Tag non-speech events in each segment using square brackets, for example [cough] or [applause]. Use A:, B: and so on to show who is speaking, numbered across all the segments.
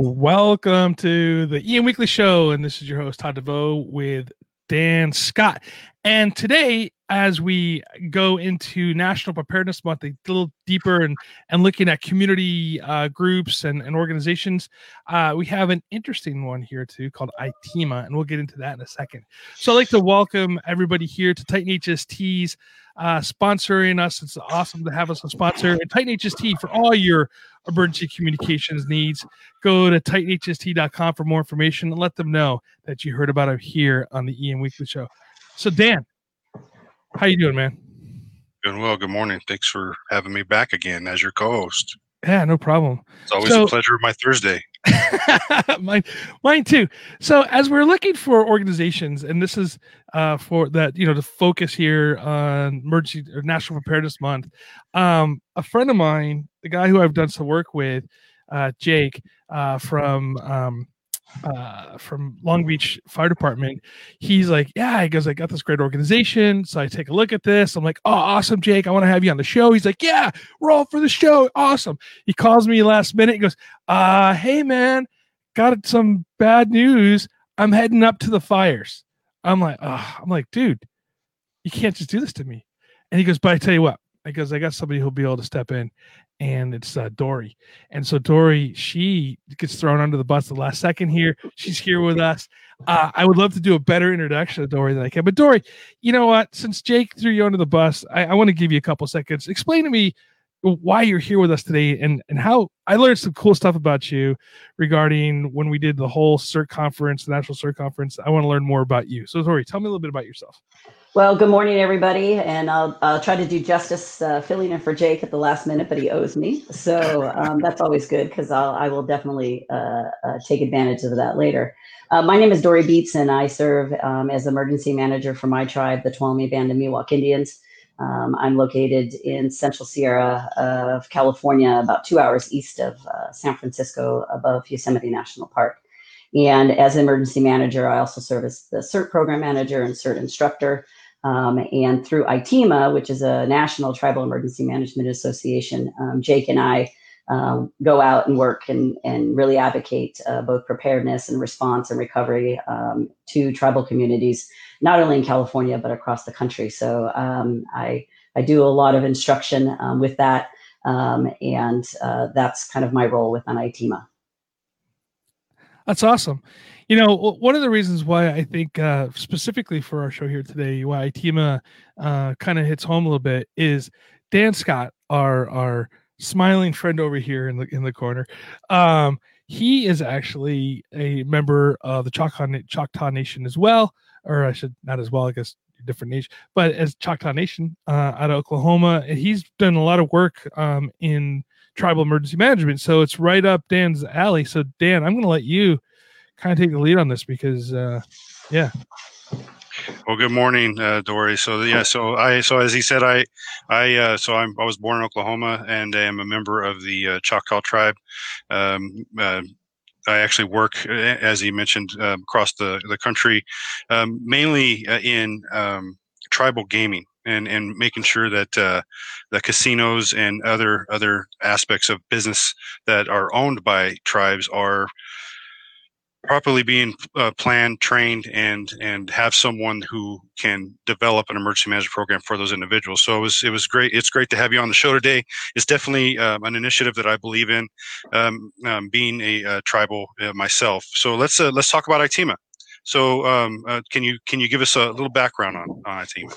A: Welcome to the EM Weekly Show, and this is your host Todd DeVoe with Dan Scott. And today, as we go into National Preparedness Month, a little deeper and and looking at community uh, groups and, and organizations, uh, we have an interesting one here too called ITEMA, and we'll get into that in a second. So I'd like to welcome everybody here to Titan HST's uh, sponsoring us. It's awesome to have us a sponsor. And Titan HST for all your emergency communications needs. Go to titanhst.com for more information and let them know that you heard about it here on the EM Weekly Show. So Dan, how you doing, man?
B: Doing well. Good morning. Thanks for having me back again as your co-host.
A: Yeah, no problem.
B: It's always
A: So-
B: a pleasure of my Thursday. [laughs]
A: mine, mine too. So as we're looking for organizations, and this is uh, for that, you know, the focus here on emergency or National Preparedness Month. Um, a friend of mine, the guy who I've done some work with, uh, Jake uh, from um, uh, from Long Beach Fire Department, he's like, yeah, he goes, I got this great organization, so I take a look at this. I'm like, oh, awesome, Jake, I want to have you on the show. He's like, yeah, we're all for the show, awesome. He calls me last minute. He goes, uh, hey man, got some bad news. I'm heading up to the fires. I'm like, oh, I'm like, dude, you can't just do this to me. And he goes, but I tell you what, I goes, I got somebody who'll be able to step in, and it's uh, Dory. And so Dory, she gets thrown under the bus the last second here. She's here with us. Uh, I would love to do a better introduction of Dory than I can. But Dory, you know what? Since Jake threw you under the bus, I, I want to give you a couple seconds. Explain to me why you're here with us today and and how I learned some cool stuff about you regarding when we did the whole CERT conference, the National CERT conference. I want to learn more about you. So, Dory, tell me a little bit about yourself.
C: Well, good morning, everybody, and I'll, I'll try to do justice uh, filling in for Jake at the last minute, but he owes me, so um, that's always good because I'll I will definitely uh, uh, take advantage of that later. Uh, my name is Dory Beats, and I serve um, as emergency manager for my tribe, the Tuolumne Band of Miwok Indians. Um, I'm located in Central Sierra of California, about two hours east of uh, San Francisco, above Yosemite National Park. And as emergency manager, I also serve as the CERT program manager and CERT instructor. Um, and through ITEMA, which is a national tribal emergency management association, um, Jake and I um, go out and work and, and really advocate uh, both preparedness and response and recovery um, to tribal communities, not only in California, but across the country. So um, I, I do a lot of instruction um, with that. Um, and uh, that's kind of my role within ITEMA.
A: That's awesome. You know, one of the reasons why I think uh, specifically for our show here today, why ITEMA uh, kind of hits home a little bit is Dan Scott, our our smiling friend over here in the in the corner. Um, he is actually a member of the Choctaw, Choctaw Nation as well, or I should not as well, I guess different nation, but as Choctaw Nation uh, out of Oklahoma. He's done a lot of work um, in tribal emergency management. So it's right up Dan's alley. So Dan, I'm going to let you kind of take the lead on this because, uh, yeah.
B: Well, good morning, uh, Dory. So yeah, so I so as he said, I I uh, so I'm, I was born in Oklahoma and I am a member of the uh, Choctaw tribe. Um, uh, I actually work, uh, as he mentioned, uh, across the the country, um, mainly in um, tribal gaming and and making sure that uh, the casinos and other other aspects of business that are owned by tribes are properly being uh, planned, trained, and and have someone who can develop an emergency management program for those individuals. So it was it was great. It's great to have you on the show today. It's definitely um, an initiative that I believe in, um, um, being a uh, tribal uh, myself. So let's uh, let's talk about ITEMA. So um, uh, can you can you give us a little background on on ITEMA?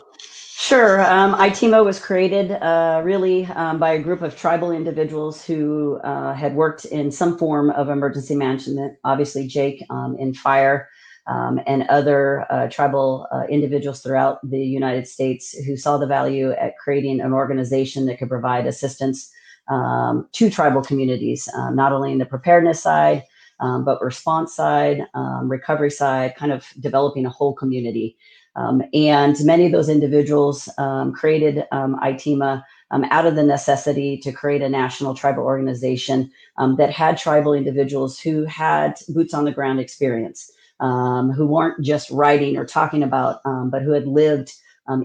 C: Sure. Um, ITEMA was created uh, really um, by a group of tribal individuals who uh, had worked in some form of emergency management. Obviously, Jake um, in fire um, and other uh, tribal uh, individuals throughout the United States who saw the value at creating an organization that could provide assistance um, to tribal communities, uh, not only in the preparedness side, um, but response side, um, recovery side, kind of developing a whole community. Um, and many of those individuals um, created um, ITEMA um, out of the necessity to create a national tribal organization um, that had tribal individuals who had boots on the ground experience, um, who weren't just writing or talking about, but who had lived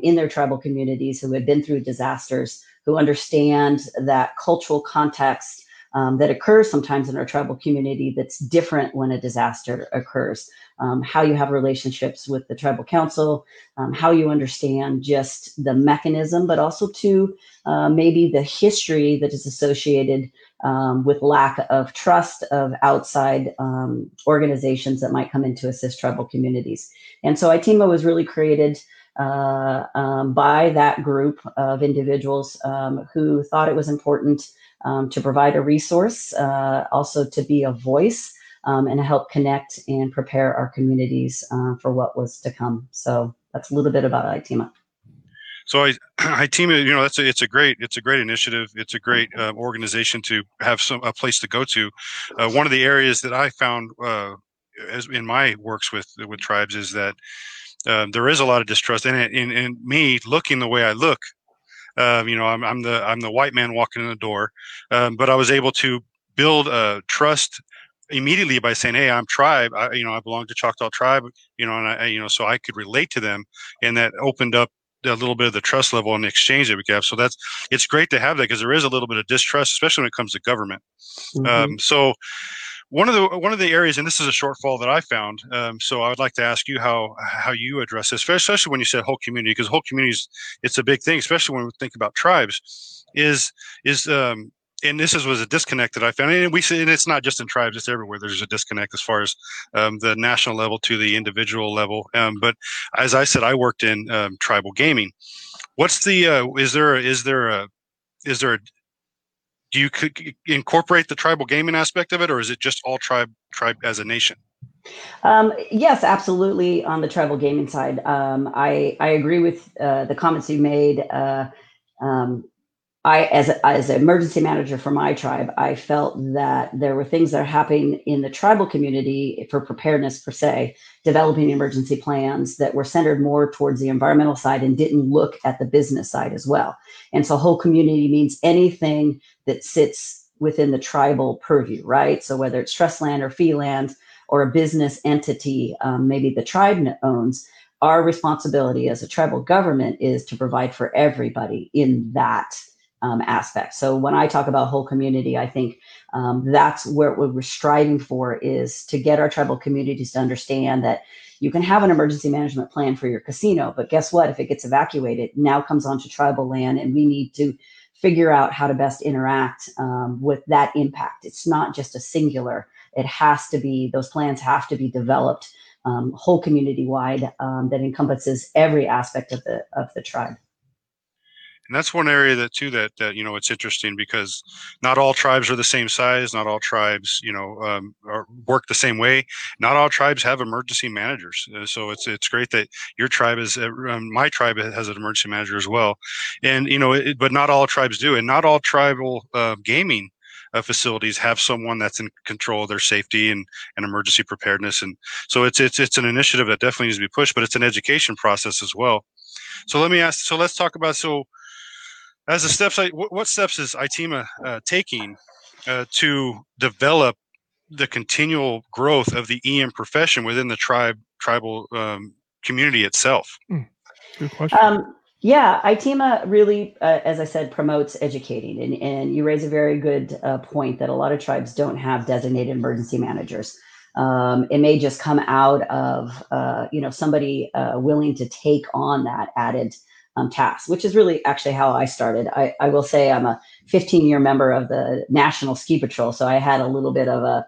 C: in their tribal communities, who had been through disasters, who understand that cultural context um, that occurs sometimes in our tribal community that's different when a disaster occurs. Um, how you have relationships with the tribal council, um, how you understand just the mechanism, but also to uh, maybe the history that is associated um, with lack of trust of outside um, organizations that might come in to assist tribal communities. And so ITEMA was really created uh, um, by that group of individuals who thought it was important um, to provide a resource, uh, also to be a voice um, and help connect and prepare our communities uh, for what was to come. So that's a little bit about ITEMA.
B: So I, [clears throat] ITEMA, you know, that's a, it's a great, it's a great initiative. It's a great uh, organization to have some a place to go to. Uh, one of the areas that I found uh, as in my works with with tribes is that um, there is a lot of distrust, and in, in me looking the way I look, um, you know, I'm, I'm, the I'm the white man walking in the door, um, but I was able to build a trust immediately by saying, "Hey, I'm tribe. I, you know, I belong to Choctaw tribe. You know, and I, you know, so I could relate to them, and that opened up a little bit of the trust level and the exchange that we have. So that's it's great to have that because there is a little bit of distrust, especially when it comes to government. Mm-hmm. Um, so one of the one of the areas, and this is a shortfall that I found. Um, so I would like to ask you how how you address this, especially when you said whole community, because whole communities it's a big thing, especially when we think about tribes. Is is um, and this is, was a disconnect that I found, and we see, and it's not just in tribes; it's everywhere. There's a disconnect as far as um, the national level to the individual level. Um, but as I said, I worked in um, tribal gaming. What's the uh, is there is there a is there a do you incorporate the tribal gaming aspect of it, or is it just all tribe tribe as a nation?
C: Um, yes, absolutely. On the tribal gaming side, um, I I agree with uh, the comments you made. Uh, um, I, as as an emergency manager for my tribe, I felt that there were things that are happening in the tribal community for preparedness per se, developing emergency plans that were centered more towards the environmental side and didn't look at the business side as well. And so, whole community means anything that sits within the tribal purview, right? So whether it's trust land or fee land or a business entity, um, maybe the tribe owns, our responsibility as a tribal government is to provide for everybody in that um, aspect. So when I talk about whole community, I think um, that's where what we're striving for is to get our tribal communities to understand that you can have an emergency management plan for your casino, but guess what? If it gets evacuated, now comes onto tribal land, and we need to figure out how to best interact um, with that impact. It's not just a singular. It has to be those plans have to be developed um, whole community wide um, that encompasses every aspect of the of the tribe
B: and that's one area that too that that you know it's interesting because not all tribes are the same size not all tribes you know um, are, work the same way. Not all tribes have emergency managers. Uh, so it's it's great that your tribe is uh, um, my tribe has an emergency manager as well. And you know it, but not all tribes do and not all tribal uh, gaming uh, facilities have someone that's in control of their safety and, and emergency preparedness. And so it's it's it's an initiative that definitely needs to be pushed but it's an education process as well. So let me ask so let's talk about so as the steps, what steps is ITEMA uh, taking uh, to develop the continual growth of the EM profession within the tribe tribal um, community itself? Mm,
C: good question. Um, yeah, ITEMA really, uh, as I said, promotes educating, and, and you raise a very good uh, point that a lot of tribes don't have designated emergency managers. Um, it may just come out of uh, you know somebody uh, willing to take on that added um, tasks, which is really actually how I started. I, I will say I'm a 15 year member of the National Ski Patrol, so I had a little bit of a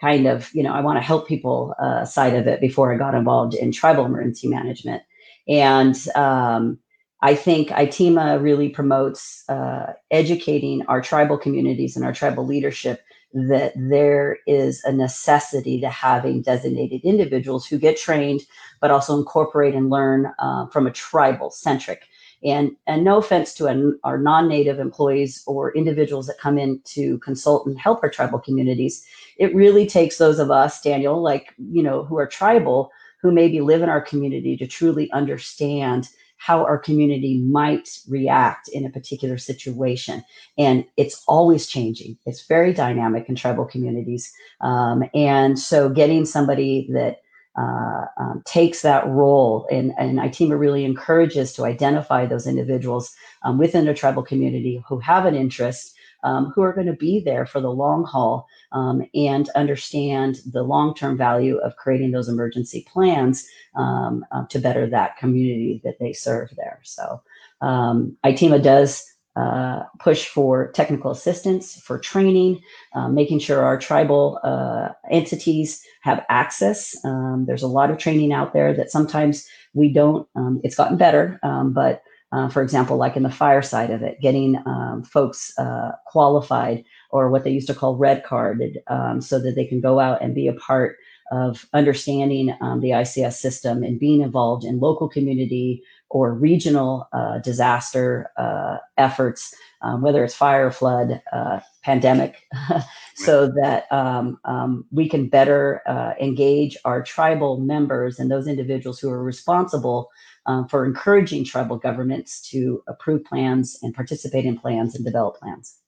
C: kind of you know I want to help people uh, side of it before I got involved in tribal emergency management, and um, I think ITEMA really promotes uh, educating our tribal communities and our tribal leadership that there is a necessity to having designated individuals who get trained, but also incorporate and learn uh, from a tribal centric. And, and no offense to an, our non-native employees or individuals that come in to consult and help our tribal communities, it really takes those of us, Daniel, like, you know, who are tribal, who maybe live in our community to truly understand how our community might react in a particular situation. And it's always changing. It's very dynamic in tribal communities. Um, and so getting somebody that uh, um, takes that role and, and ITEMA really encourages to identify those individuals um, within a tribal community who have an interest um, who are going to be there for the long haul um, and understand the long term value of creating those emergency plans um, uh, to better that community that they serve there. So, um, ITEMA does uh, push for technical assistance, for training, uh, making sure our tribal uh, entities have access. Um, there's a lot of training out there that sometimes we don't, um, it's gotten better, um, but uh, for example, like in the fire side of it, getting um, folks uh, qualified or what they used to call red carded um, so that they can go out and be a part of understanding um, the ICS system and being involved in local community or regional uh, disaster uh, efforts, um, whether it's fire, flood, uh, pandemic, [laughs] so that um, um, we can better uh, engage our tribal members and those individuals who are responsible um, for encouraging tribal governments to approve plans and participate in plans and develop plans.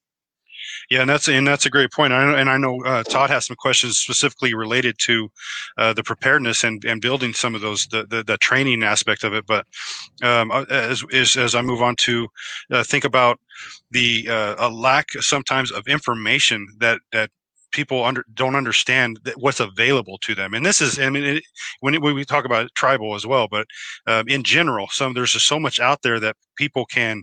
B: Yeah, and that's and that's a great point. I, and I know uh, Todd has some questions specifically related to uh, the preparedness and, and building some of those the, the, the training aspect of it. But um, uh, as, as, as I move on to uh, think about the uh, a lack sometimes of information that that people under, don't understand what's available to them. And this is, I mean, it, when, it, when we talk about tribal as well, but um, in general, some there's just so much out there that people can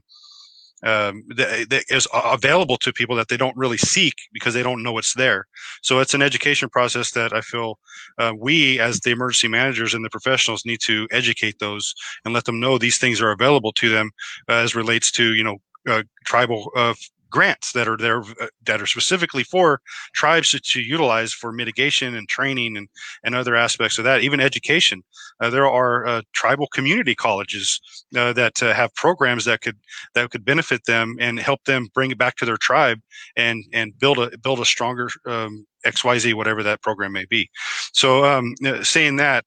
B: um, that, that is available to people that they don't really seek because they don't know it's there. So it's an education process that I feel uh, we, as the emergency managers and the professionals, need to educate those and let them know these things are available to them uh, as relates to you know uh, tribal uh, grants that are there uh, that are specifically for tribes to, to, utilize for mitigation and training and, and other aspects of that even education. Uh, there are uh, tribal community colleges uh, that uh, have programs that could that could benefit them and help them bring it back to their tribe and and build a build a stronger um, xyz whatever that program may be. So um, uh, saying that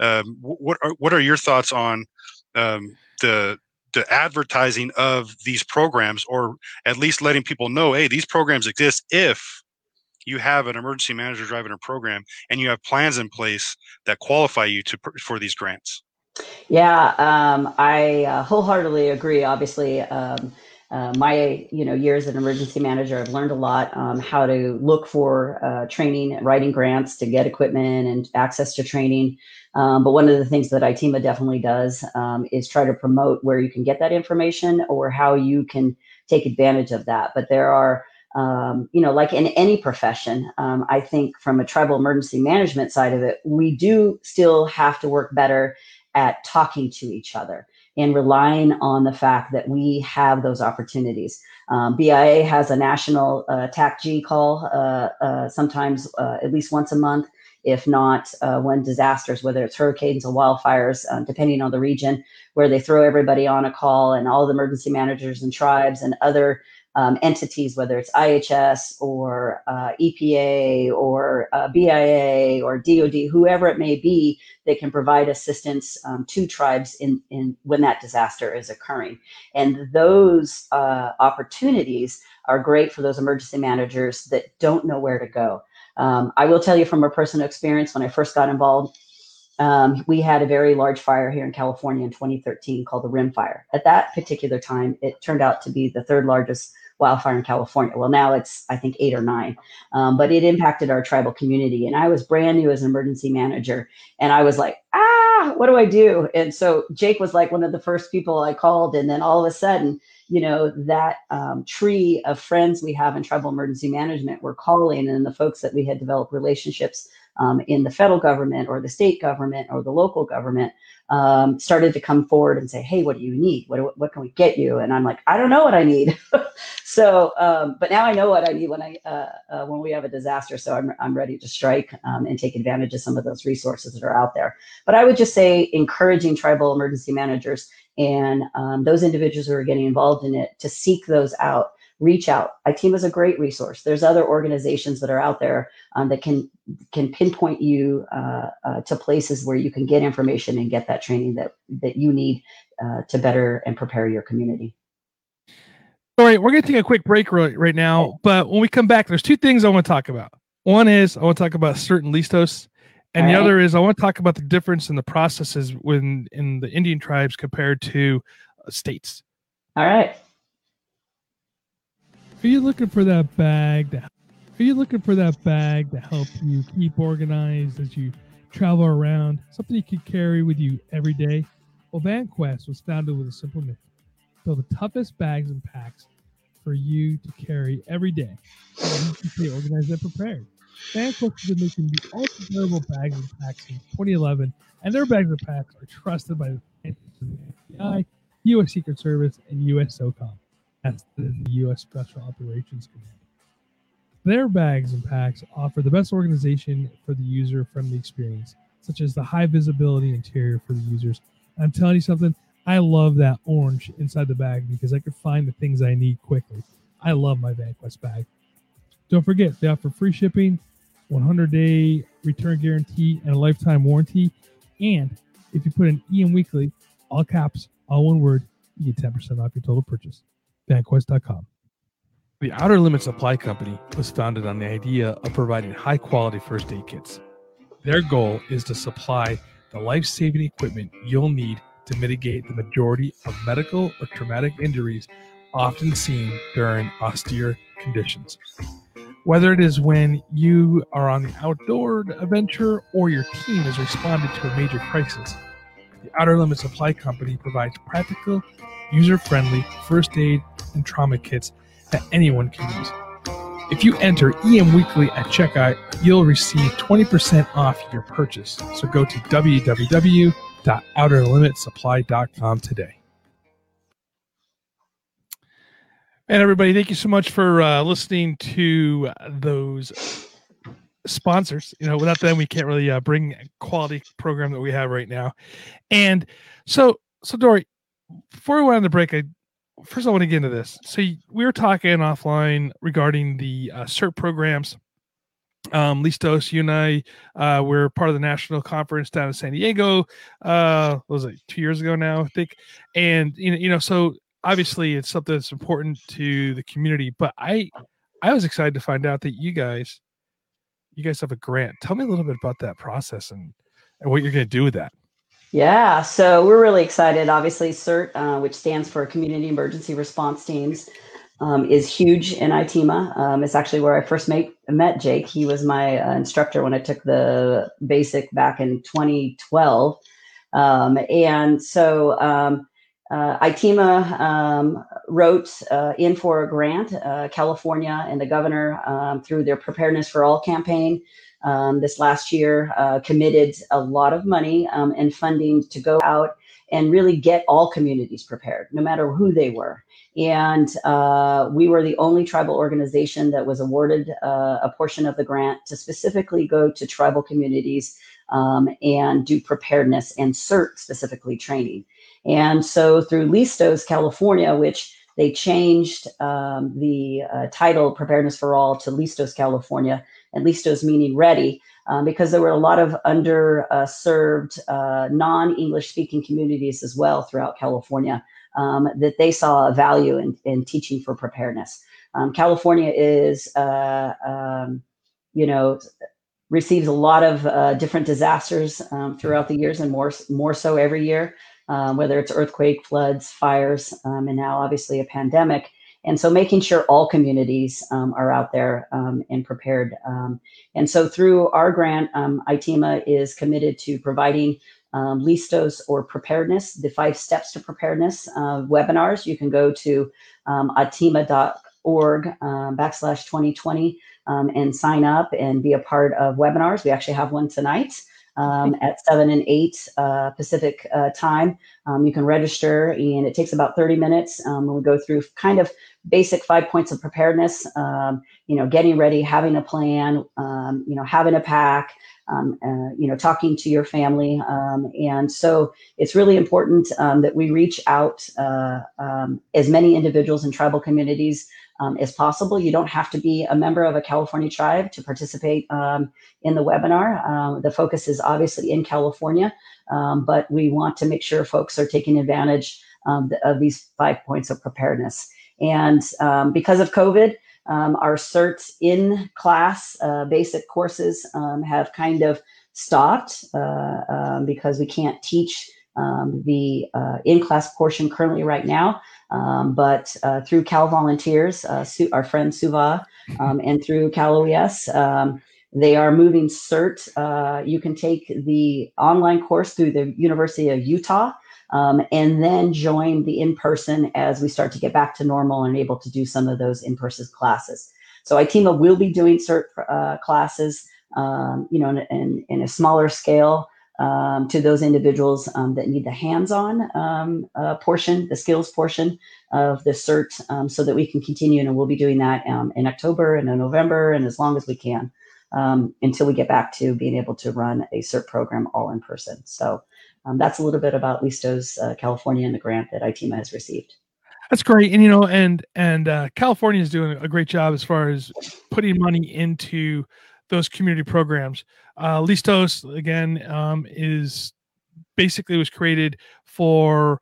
B: um, what are, what are your thoughts on um, the advertising of these programs or at least letting people know hey these programs exist if you have an emergency manager driving a program and you have plans in place that qualify you to for these grants.
C: Yeah um, i uh, wholeheartedly agree obviously um, uh, my you know years as an emergency manager i've learned a lot um, how to look for uh, training writing grants to get equipment and access to training um, but one of the things that ITEMA definitely does um, is try to promote where you can get that information or how you can take advantage of that. But there are, um, you know, like in any profession, um, I think from a tribal emergency management side of it, we do still have to work better at talking to each other and relying on the fact that we have those opportunities. Um, BIA has a national uh, TACG call uh, uh, sometimes uh, at least once a month if not uh, when disasters, whether it's hurricanes or wildfires, um, depending on the region, where they throw everybody on a call and all the emergency managers and tribes and other um, entities, whether it's IHS or uh, EPA or uh, BIA or DoD, whoever it may be, that can provide assistance um, to tribes in, in when that disaster is occurring. And those uh, opportunities are great for those emergency managers that don't know where to go. Um, I will tell you from a personal experience when I first got involved, um, we had a very large fire here in California in 2013 called the Rim Fire. At that particular time, it turned out to be the third largest wildfire in California. Well, now it's, I think, eight or nine, um, but it impacted our tribal community. And I was brand new as an emergency manager. And I was like, ah, what do I do? And so Jake was like one of the first people I called. And then all of a sudden, you know, that um, tree of friends we have in tribal emergency management were calling, and the folks that we had developed relationships um, in the federal government or the state government or the local government um, started to come forward and say, "Hey, what do you need? What what can we get you?" And I'm like, "I don't know what I need." [laughs] so, um, but now I know what I need when I uh, uh, when we have a disaster. So I'm I'm ready to strike um, and take advantage of some of those resources that are out there. But I would just say encouraging tribal emergency managers and um, those individuals who are getting involved in it to seek those out reach out. ITEMA is a great resource. There's other organizations that are out there um, that can can pinpoint you uh, uh, to places where you can get information and get that training that that you need uh, to better and prepare your community.
A: All right, we're going to take a quick break right, right now, but when we come back, there's two things I want to talk about. One is I want to talk about CERT and Listos, and All the right. other is I want to talk about the difference in the processes when in the Indian tribes compared to uh, states.
C: All right.
A: Are you looking for that bag? To, are you looking for that bag to help you keep organized as you travel around? Something you can carry with you every day? Well, VanQuest was founded with a simple mission: build the toughest bags and packs for you to carry every day. So you can stay organized and prepared. VanQuest has been making the ultra durable bags and packs since 2011, and their bags and packs are trusted by the FBI, U.S. Secret Service, and U.S. SOCOM the U.S. Special Operations Command. Their bags and packs offer the best organization for the user friendly experience, such as the high visibility interior for the users. I'm telling you something, I love that orange inside the bag because I can find the things I need quickly. I love my VanQuest bag. Don't forget, they offer free shipping, 100 day return guarantee, and a lifetime warranty. And if you put in EM Weekly, all caps, all one word, you get 10% off your total purchase. VanQuest.com. The Outer Limits Supply Company was founded on the idea of providing high quality first aid kits. Their goal is to supply the life saving equipment you'll need to mitigate the majority of medical or traumatic injuries often seen during austere conditions. Whether it is when you are on the outdoor adventure or your team has responded to a major crisis, the Outer Limits Supply Company provides practical user friendly first aid and trauma kits that anyone can use. If you enter EM Weekly at checkout, you'll receive 20% off your purchase. So go to www.outerlimitsupply.com today. And everybody, thank you so much for uh, listening to those sponsors. You know, without them, we can't really uh, bring quality program that we have right now. And so, so Dory, before we went on the break, I first I want to get into this. So we were talking offline regarding the uh, CERT programs. Um, Listos, you and I, uh, we're part of the national conference down in San Diego. Uh, was it two years ago now? I think. And you know, you know, so obviously it's something that's important to the community. But I, I was excited to find out that you guys, you guys have a grant. Tell me a little bit about that process and and what you're going to do with that.
C: Yeah, so we're really excited. Obviously, CERT, uh, which stands for Community Emergency Response Teams, um, is huge in ITEMA. Um, it's actually where I first met, met Jake. He was my uh, instructor when I took the basic back in 2012. Um, and so um, uh, ITEMA um, wrote uh, in for a grant, uh, California and the governor, um, through their Preparedness for All campaign, um, this last year uh, committed a lot of money um, and funding to go out and really get all communities prepared, no matter who they were. And uh, we were the only tribal organization that was awarded uh, a portion of the grant to specifically go to tribal communities um, and do preparedness and CERT specifically training. And so through Listos, California, which they changed um, the uh, title Preparedness for All to Listos, California, and Listos meaning ready, um, because there were a lot of underserved uh, non-English speaking communities as well throughout California um, that they saw a value in, in teaching for preparedness. Um, California is, uh, um, you know, receives a lot of uh, different disasters um, throughout the years and more, more so every year, um, whether it's earthquake, floods, fires, and now obviously a pandemic. And so making sure all communities um, are out there um, and prepared. Um, and so through our grant, um, ITEMA is committed to providing um, listos or preparedness, the five steps to preparedness uh, webinars. You can go to um, itema.org um, backslash 2020 and sign up and be a part of webinars. We actually have one tonight. Um, at 7 and 8 uh, Pacific uh, time. Um, you can register, and it takes about 30 minutes. Um, we go through kind of basic five points of preparedness, um, you know, getting ready, having a plan, um, you know, having a pack, um, uh, you know, talking to your family. Um, and so it's really important um, that we reach out uh, um, as many individuals in tribal communities um, as possible. You don't have to be a member of a California tribe to participate um, in the webinar. the focus is obviously in California, but we want to make sure folks are taking advantage of these five points of preparedness. And because of COVID, um, our certs in class uh, basic courses um, have kind of stopped uh, um, because we can't teach um, the uh, in class portion currently right now. Um, but uh, through Cal Volunteers, uh, Su- our friend Suva, um, and through Cal OES, they are moving CERT. Uh, you can take the online course through the University of Utah um, and then join the in person as we start to get back to normal and able to do some of those in person classes. So ITEMA will be doing CERT uh, classes, um, you know, in, in, in, a smaller scale um, to those individuals um, that need the hands-on um, uh, portion, the skills portion of the CERT, um, so that we can continue. And we'll be doing that in October and in November and as long as we can. Um, until we get back to being able to run a CERT program all in person. So um, that's a little bit about Listos uh, California and the grant that ITEMA has received.
A: That's great, and you know, and and uh, California is doing a great job as far as putting money into those community programs. Uh, Listos again um, is basically was created for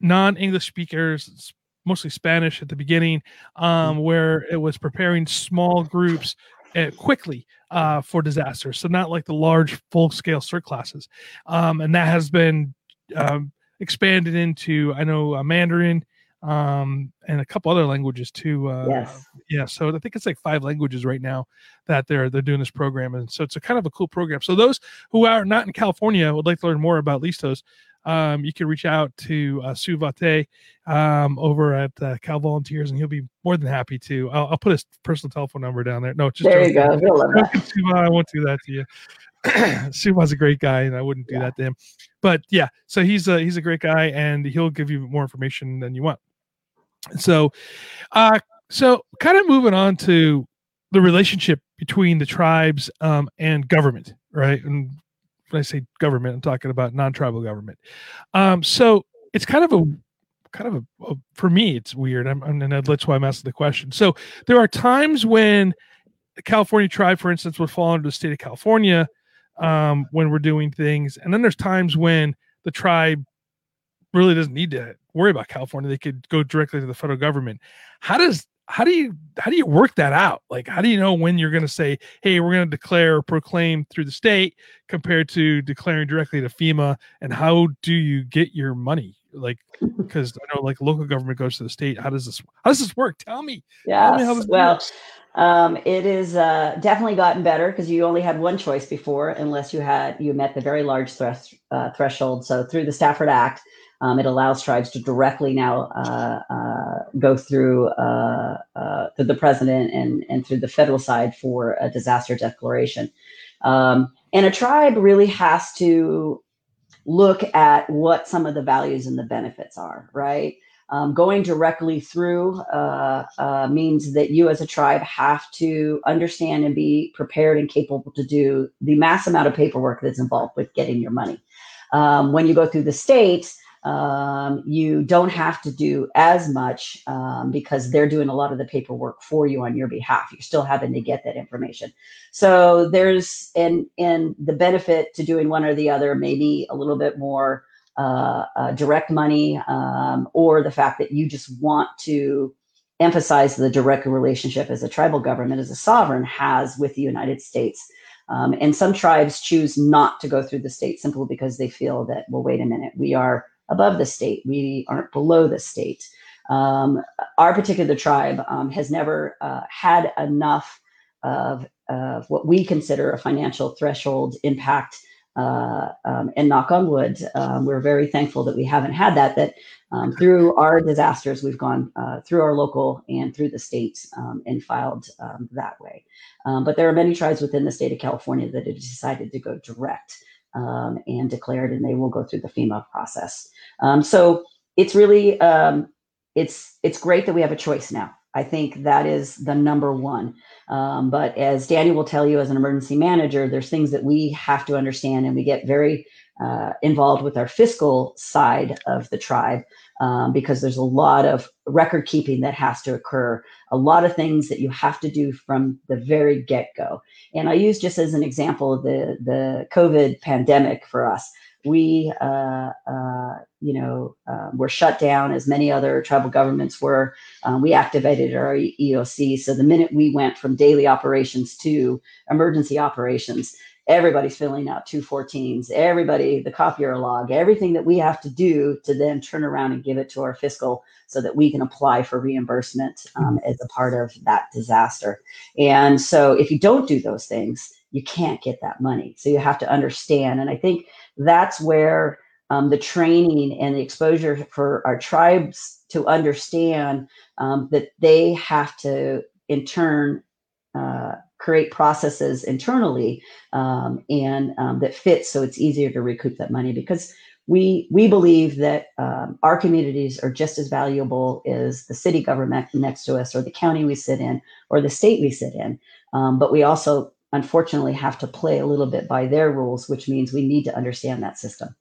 A: non-English speakers, mostly Spanish at the beginning, um, where it was preparing small groups uh, quickly uh, for disasters. So not like the large full scale CERT classes, um, and that has been um, expanded into I know uh, Mandarin um, and a couple other languages too. Uh,
C: yes.
A: Yeah. So I think it's like five languages right now that they're they're doing this program, and so it's a kind of a cool program. So those who are not in California would like to learn more about Listos um, you can reach out to uh, Suvate um, over at uh, Cal Volunteers, and he'll be more than happy to. I'll, I'll put his personal telephone number down there. No, just
C: there you go. He'll love that. [laughs]
A: Suva, I won't do that to you. [clears throat] Suva's a great guy, and I wouldn't do yeah. that to him. But yeah, so he's a he's a great guy, and he'll give you more information than you want. So, uh, so kind of moving on to the relationship between the tribes um, and government, right? And when I say government, I'm talking about non-tribal government. Um, so it's kind of a kind of a, a for me, it's weird. I'm, I'm, and that's why I'm asking the question. So there are times when the California tribe, for instance, would fall under the state of California um, when we're doing things, and then there's times when the tribe really doesn't need to worry about California. They could go directly to the federal government. How does how do you how do you work that out? Like how do you know when you're going to say hey we're going to declare or proclaim through the state compared to declaring directly to fema? And how do you get your money? Like [laughs] because i know like local government goes to the state. How does this how does this work? Tell me.
C: Yeah well um, it is uh, definitely gotten better because you only had one choice before unless you had you met the very large thresh, uh, threshold. So through the stafford act um, it allows tribes to directly now uh, uh, go through uh, through the president and, and through the federal side for a disaster declaration. Um, and a tribe really has to look at what some of the values and the benefits are, right? Um, going directly through uh, uh, means that you as a tribe have to understand and be prepared and capable to do the mass amount of paperwork that's involved with getting your money. Um, when you go through the states, um, you don't have to do as much um, because they're doing a lot of the paperwork for you on your behalf. You're still having to get that information. So there's and and the benefit to doing one or the other, maybe a little bit more uh, uh, direct money, um, or the fact that you just want to emphasize the direct relationship as a tribal government, as a sovereign, has with the United States. Um, and some tribes choose not to go through the state simply because they feel that, well, wait a minute, we are above the state. We aren't below the state. Um, our particular tribe um, has never uh, had enough of, of, what we consider a financial threshold impact. Uh, um, and knock on wood, um, we're very thankful that we haven't had that. That um, through our disasters, we've gone uh, through our local and through the state um, and filed that way. but there are many tribes within the state of California that have decided to go direct um, and declared, and they will go through the FEMA process. Um, so it's really um, it's it's great that we have a choice now. I think that is the number one. Um, but as Danny will tell you, as an emergency manager, there's things that we have to understand, and we get very uh, involved with our fiscal side of the tribe um, because there's a lot of record keeping that has to occur, a lot of things that you have to do from the very get go. And I use just as an example the the COVID pandemic for us. We, uh, uh, you know, uh, were shut down as many other tribal governments were. Um, we activated our EOC. So the minute we went from daily operations to emergency operations, everybody's filling out 214s everybody the copier log everything that we have to do to then turn around and give it to our fiscal so that we can apply for reimbursement um, as a part of that disaster. And so if you don't do those things you can't get that money. So you have to understand and i think that's where um, the training and the exposure for our tribes to understand um, that they have to in turn uh, create processes internally um, and um, that fit so it's easier to recoup that money because we we believe that um, our communities are just as valuable as the city government next to us or the county we sit in or the state we sit in. Um, but we also unfortunately have to play a little bit by their rules which means we need to understand that system.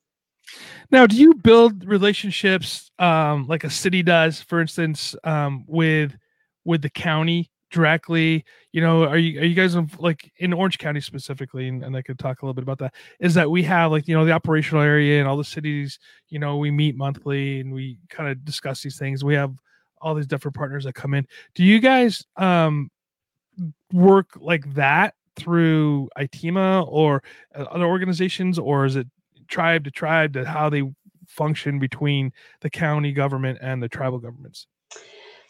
A: Now do you build relationships um, like a city does for instance um, with with the county directly you know are you are you guys like in orange county specifically and, and i could talk a little bit about that is that we have like you know the operational area and all the cities you know we meet monthly and we kind of discuss these things. We have all these different partners that come in. Do you guys um work like that through ITEMA or uh, other organizations or is it tribe to tribe to how they function between the county government and the tribal governments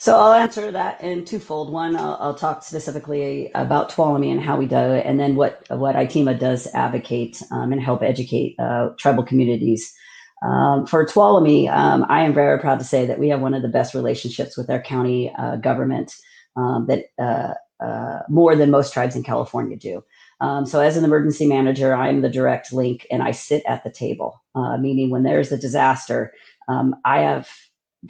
C: so I'll answer that in twofold. One, I'll, I'll, talk specifically about Tuolumne and how we do it, and then what what ITEMA does advocate um, and help educate uh, tribal communities. Um, for Tuolumne, um, I am very proud to say that we have one of the best relationships with our county uh, government um, that uh, uh, more than most tribes in California do. Um, so as an emergency manager, I'm the direct link and I sit at the table, uh, meaning when there's a disaster, um, I have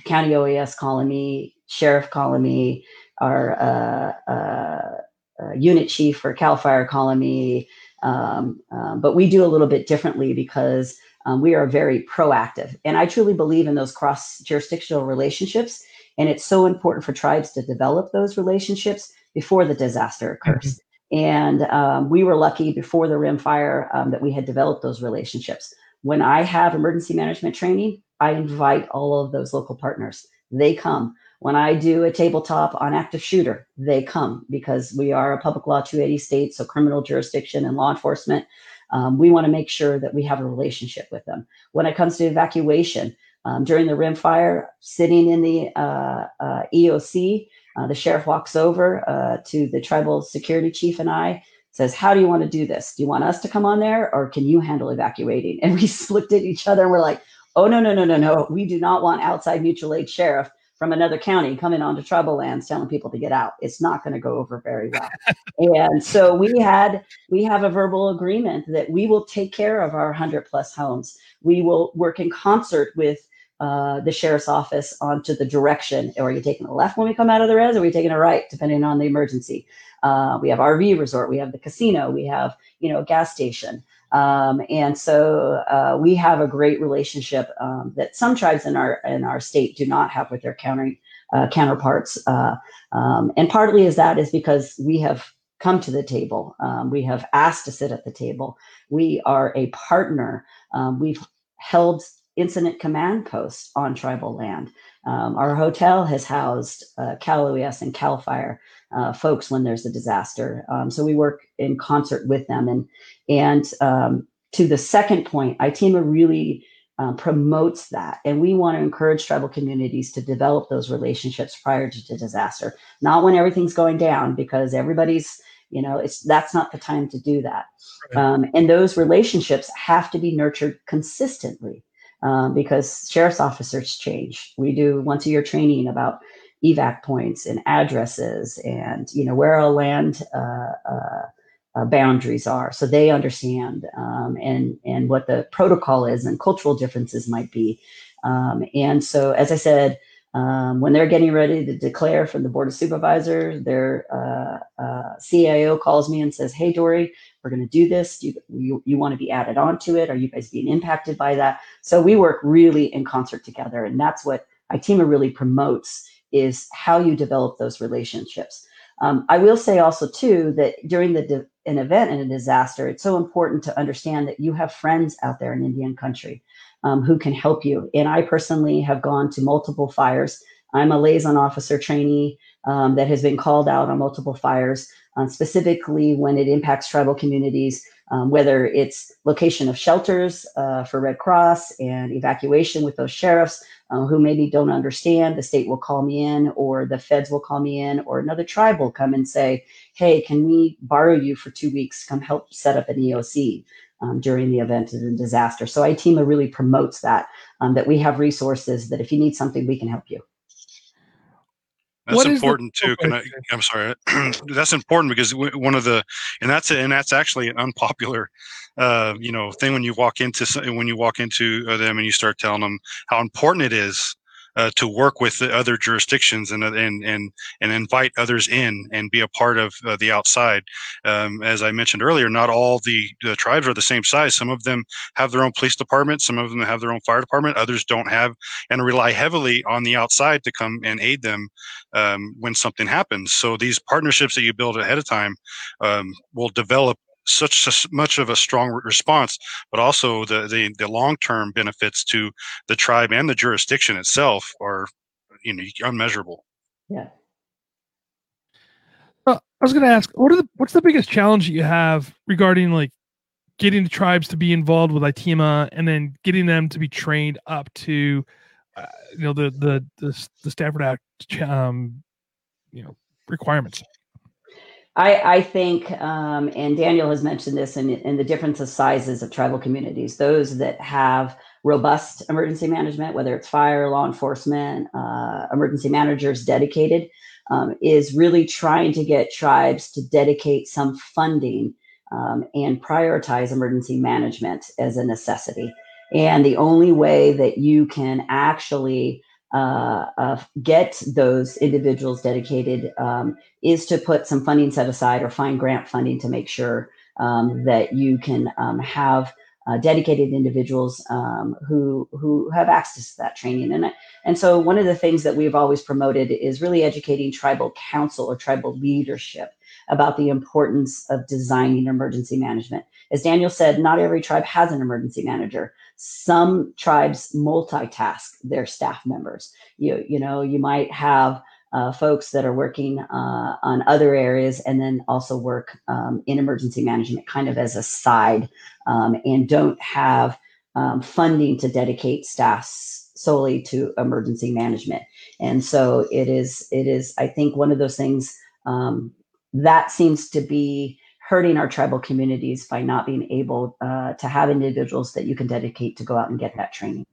C: county OES calling me, sheriff calling me, our uh, uh, uh, unit chief for Cal Fire calling me. Um, um, but we do a little bit differently because um, we are very proactive. And I truly believe in those cross jurisdictional relationships. And it's so important for tribes to develop those relationships before the disaster occurs. Mm-hmm. And um, we were lucky before the rim fire um, that we had developed those relationships. When I have emergency management training, I invite all of those local partners. They come. When I do a tabletop on active shooter, they come because we are a public law 280 state, so criminal jurisdiction and law enforcement. Um, we want to make sure that we have a relationship with them. When it comes to evacuation, um, during the rim fire, sitting in the uh, uh, EOC, uh, the sheriff walks over uh, to the tribal security chief and I, says, How do you want to do this? Do you want us to come on there or can you handle evacuating? And we [laughs] looked at each other and we're like, Oh, no, no, no, no, no. We do not want outside mutual aid sheriff from another county coming onto tribal lands telling people to get out. It's not going to go over very well. and so we had we have a verbal agreement that we will take care of our 100 plus homes. We will work in concert with uh, the sheriff's office onto the direction. Are you taking a left when we come out of the res, or are we taking a right, depending on the emergency? Uh, we have RV resort, we have the casino, we have you know a gas station. Um, and so uh, we have a great relationship um, that some tribes in our in our state do not have with their counter, uh, counterparts. Uh, um, and partly is that is because we have come to the table. Um, we have asked to sit at the table. We are a partner. Um, we've held incident command posts on tribal land. Um, our hotel has housed uh, Cal OES and Cal Fire uh, folks when there's a disaster. Um, so we work in concert with them. And and um, to the second point, ITEMA really um, promotes that, and we want to encourage tribal communities to develop those relationships prior to the disaster, not when everything's going down, because everybody's you know it's that's not the time to do that. Um, and those relationships have to be nurtured consistently. Um, because sheriff's officers change. We do once a year training about evac points and addresses and you know where our land uh, uh, uh, boundaries are, so they understand um, and and what the protocol is and cultural differences might be. Um, and so, as I said, um, when they're getting ready to declare from the board of supervisors, their uh, uh, CIO calls me and says, "Hey, Dory, we're going to do this. Do you, you, you want to be added onto it? Are you guys being impacted by that?" So we work really in concert together, and that's what ITEMA really promotes is how you develop those relationships. Um, I will say also too that during the an event and a disaster, it's so important to understand that you have friends out there in Indian country um, who can help you. And I personally have gone to multiple fires. I'm a liaison officer trainee um, that has been called out on multiple fires, uh, specifically when it impacts tribal communities, um, whether it's location of shelters uh, for Red Cross and evacuation with those sheriffs, uh, who maybe don't understand, the state will call me in, or the feds will call me in, or another tribe will come and say, Hey, can we borrow you for two weeks? Come help set up an EOC. Um, during the event of a disaster. So ITEMA really promotes that, um, that we have resources that if you need something, we can help you.
B: That's important too. Can I, I'm sorry. [clears throat] that's important because one of the, and that's and that's actually an unpopular, uh, you know, thing when you walk into when you walk into uh, them and you start telling them how important it is uh, to work with the other jurisdictions and and and and invite others in and be a part of uh, the outside. Um, as I mentioned earlier, not all the, the, tribes are the same size. Some of them have their own police department. Some of them have their own fire department. Others don't have and rely heavily on the outside to come and aid them um, when something happens. So these partnerships that you build ahead of time um, will develop such a, much of a strong response, but also the the, the long term benefits to the tribe and the jurisdiction itself are you know unmeasurable.
C: Yeah.
A: Uh, I was going to ask, what are the what's the biggest challenge that you have regarding like getting the tribes to be involved with ITEMA and then getting them to be trained up to, uh, you know, the the the, the Stafford Act, um, you know, requirements.
C: I, I think, um, and Daniel has mentioned this in, in the difference of sizes of tribal communities, those that have robust emergency management, whether it's fire, law enforcement, uh, emergency managers dedicated, um, is really trying to get tribes to dedicate some funding um, and prioritize emergency management as a necessity. And the only way that you can actually uh, uh, get those individuals dedicated um, is to put some funding set aside or find grant funding to make sure um, that you can um, have uh, dedicated individuals um, who who have access to that training. And and so one of the things that we've always promoted is really educating tribal council or tribal leadership about the importance of designing emergency management. As Daniel said, not every tribe has an emergency manager. Some tribes multitask their staff members. You, you know, you might have uh, folks that are working uh, on other areas and then also work um, in emergency management kind of as a side um, and don't have um, funding to dedicate staff solely to emergency management. And so it is, it is, I think one of those things um, that seems to be hurting our tribal communities by not being able uh, to have individuals that you can dedicate to go out and get that training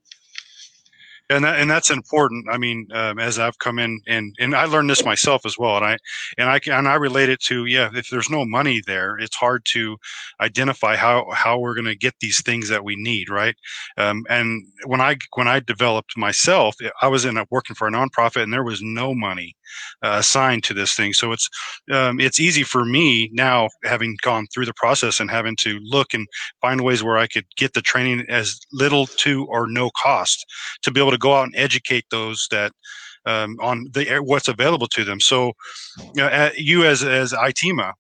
B: and that, and that's important. I mean, um, as I've come in and and I learned this myself as well, and I and I and I relate it to yeah. If there's no money there, it's hard to identify how how we're going to get these things that we need, right? Um, and when I when I developed myself, I was in a, working for a nonprofit, and there was no money uh, assigned to this thing. So it's um, it's easy for me now, having gone through the process and having to look and find ways where I could get the training as little to or no cost to be able to go out and educate those that um, on the what's available to them. So, you, know, you as as ITEMA,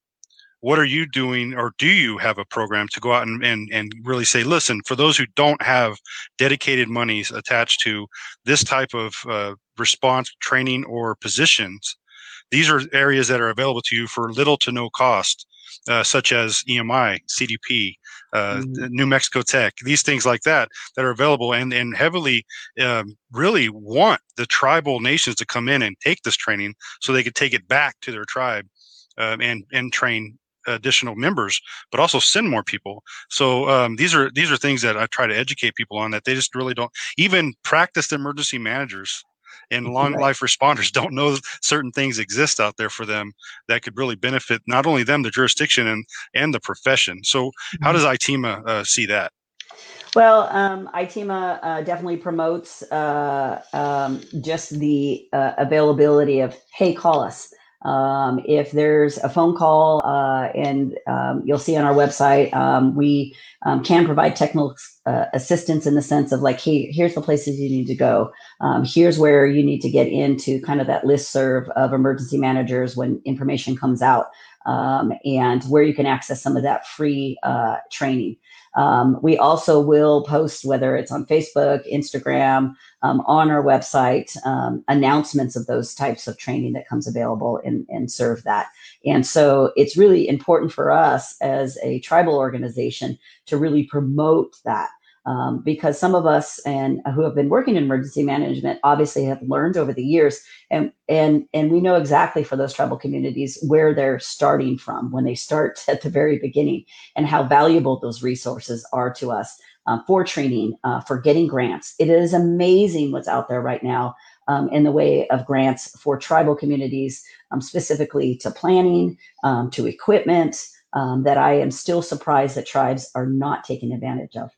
B: what are you doing or do you have a program to go out and, and, and really say listen for those who don't have dedicated monies attached to this type of uh, response training or positions these are areas that are available to you for little to no cost uh, such as emi cdp uh, mm-hmm. new mexico tech these things like that that are available and, and heavily um, really want the tribal nations to come in and take this training so they could take it back to their tribe um, and and train additional members, but also send more people. So um, these are these are things that I try to educate people on that they just really don't even practice emergency managers and long life responders [laughs] don't know certain things exist out there for them that could really benefit not only them, the jurisdiction, and and the profession. So, how mm-hmm. does ITEMA uh, see that?
C: Well, um, ITEMA uh, definitely promotes uh, um, just the uh, availability of, hey, call us. Um, if there's a phone call, uh, and um, you'll see on our website, um, we um, can provide technical uh, assistance in the sense of like, hey, here's the places you need to go. Um, here's where you need to get into kind of that listserv of emergency managers when information comes out, um, and where you can access some of that free uh, training. Um, we also will post, whether it's on Facebook, Instagram, um, on our website, um, announcements of those types of training that comes available and, and serve that. And so it's really important for us as a tribal organization to really promote that um, because some of us and who have been working in emergency management obviously have learned over the years and and and we know exactly for those tribal communities where they're starting from when they start [laughs] at the very beginning and how valuable those resources are to us uh, for training uh, for getting grants it is amazing what's out there right now um, in the way of grants for tribal communities um, specifically to planning um, to equipment um, that i am still surprised that tribes are not taking advantage of.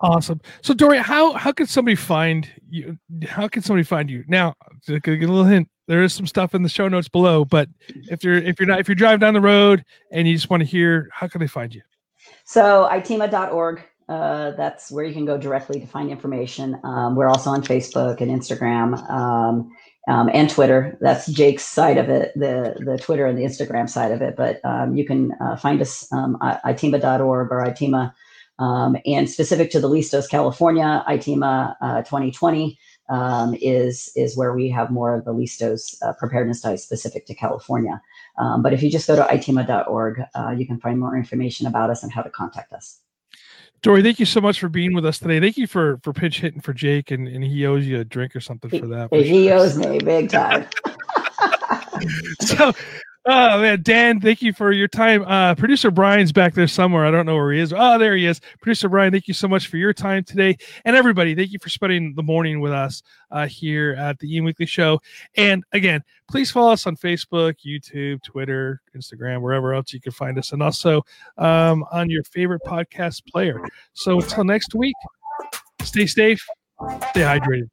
A: Awesome. So Dory, how how can somebody find you? How can somebody find you? Now, give a little hint, there is some stuff in the show notes below. But if you're if you're not if you're driving down the road and you just want to hear, how can they find you?
C: So itema.org. Uh, that's where you can go directly to find information. Um, we're also on Facebook and Instagram um, um, and Twitter. That's Jake's side of it, the the Twitter and the Instagram side of it. But um, you can uh, find us um, itema.org or itema um, and specific to the Listos, California, ITEMA uh, 2020 um, is, is where we have more of the Listos uh, preparedness diet specific to California. Um, but if you just go to itema.org, uh, you can find more information about us and how to contact us.
A: Dory, thank you so much for being with us today. Thank you for for pitch hitting for Jake, and, and he owes you a drink or something for that.
C: He, he owes me big time. [laughs]
A: so Oh man, Dan, thank you for your time. Uh, Producer Brian's back there somewhere. I don't know where he is. Oh, there he is. Producer Brian, thank you so much for your time today, and everybody, thank you for spending the morning with us uh, here at the EM Weekly Show. And again, please follow us on Facebook, YouTube, Twitter, Instagram, wherever else you can find us, and also um, on your favorite podcast player. So until next week, stay safe, stay hydrated.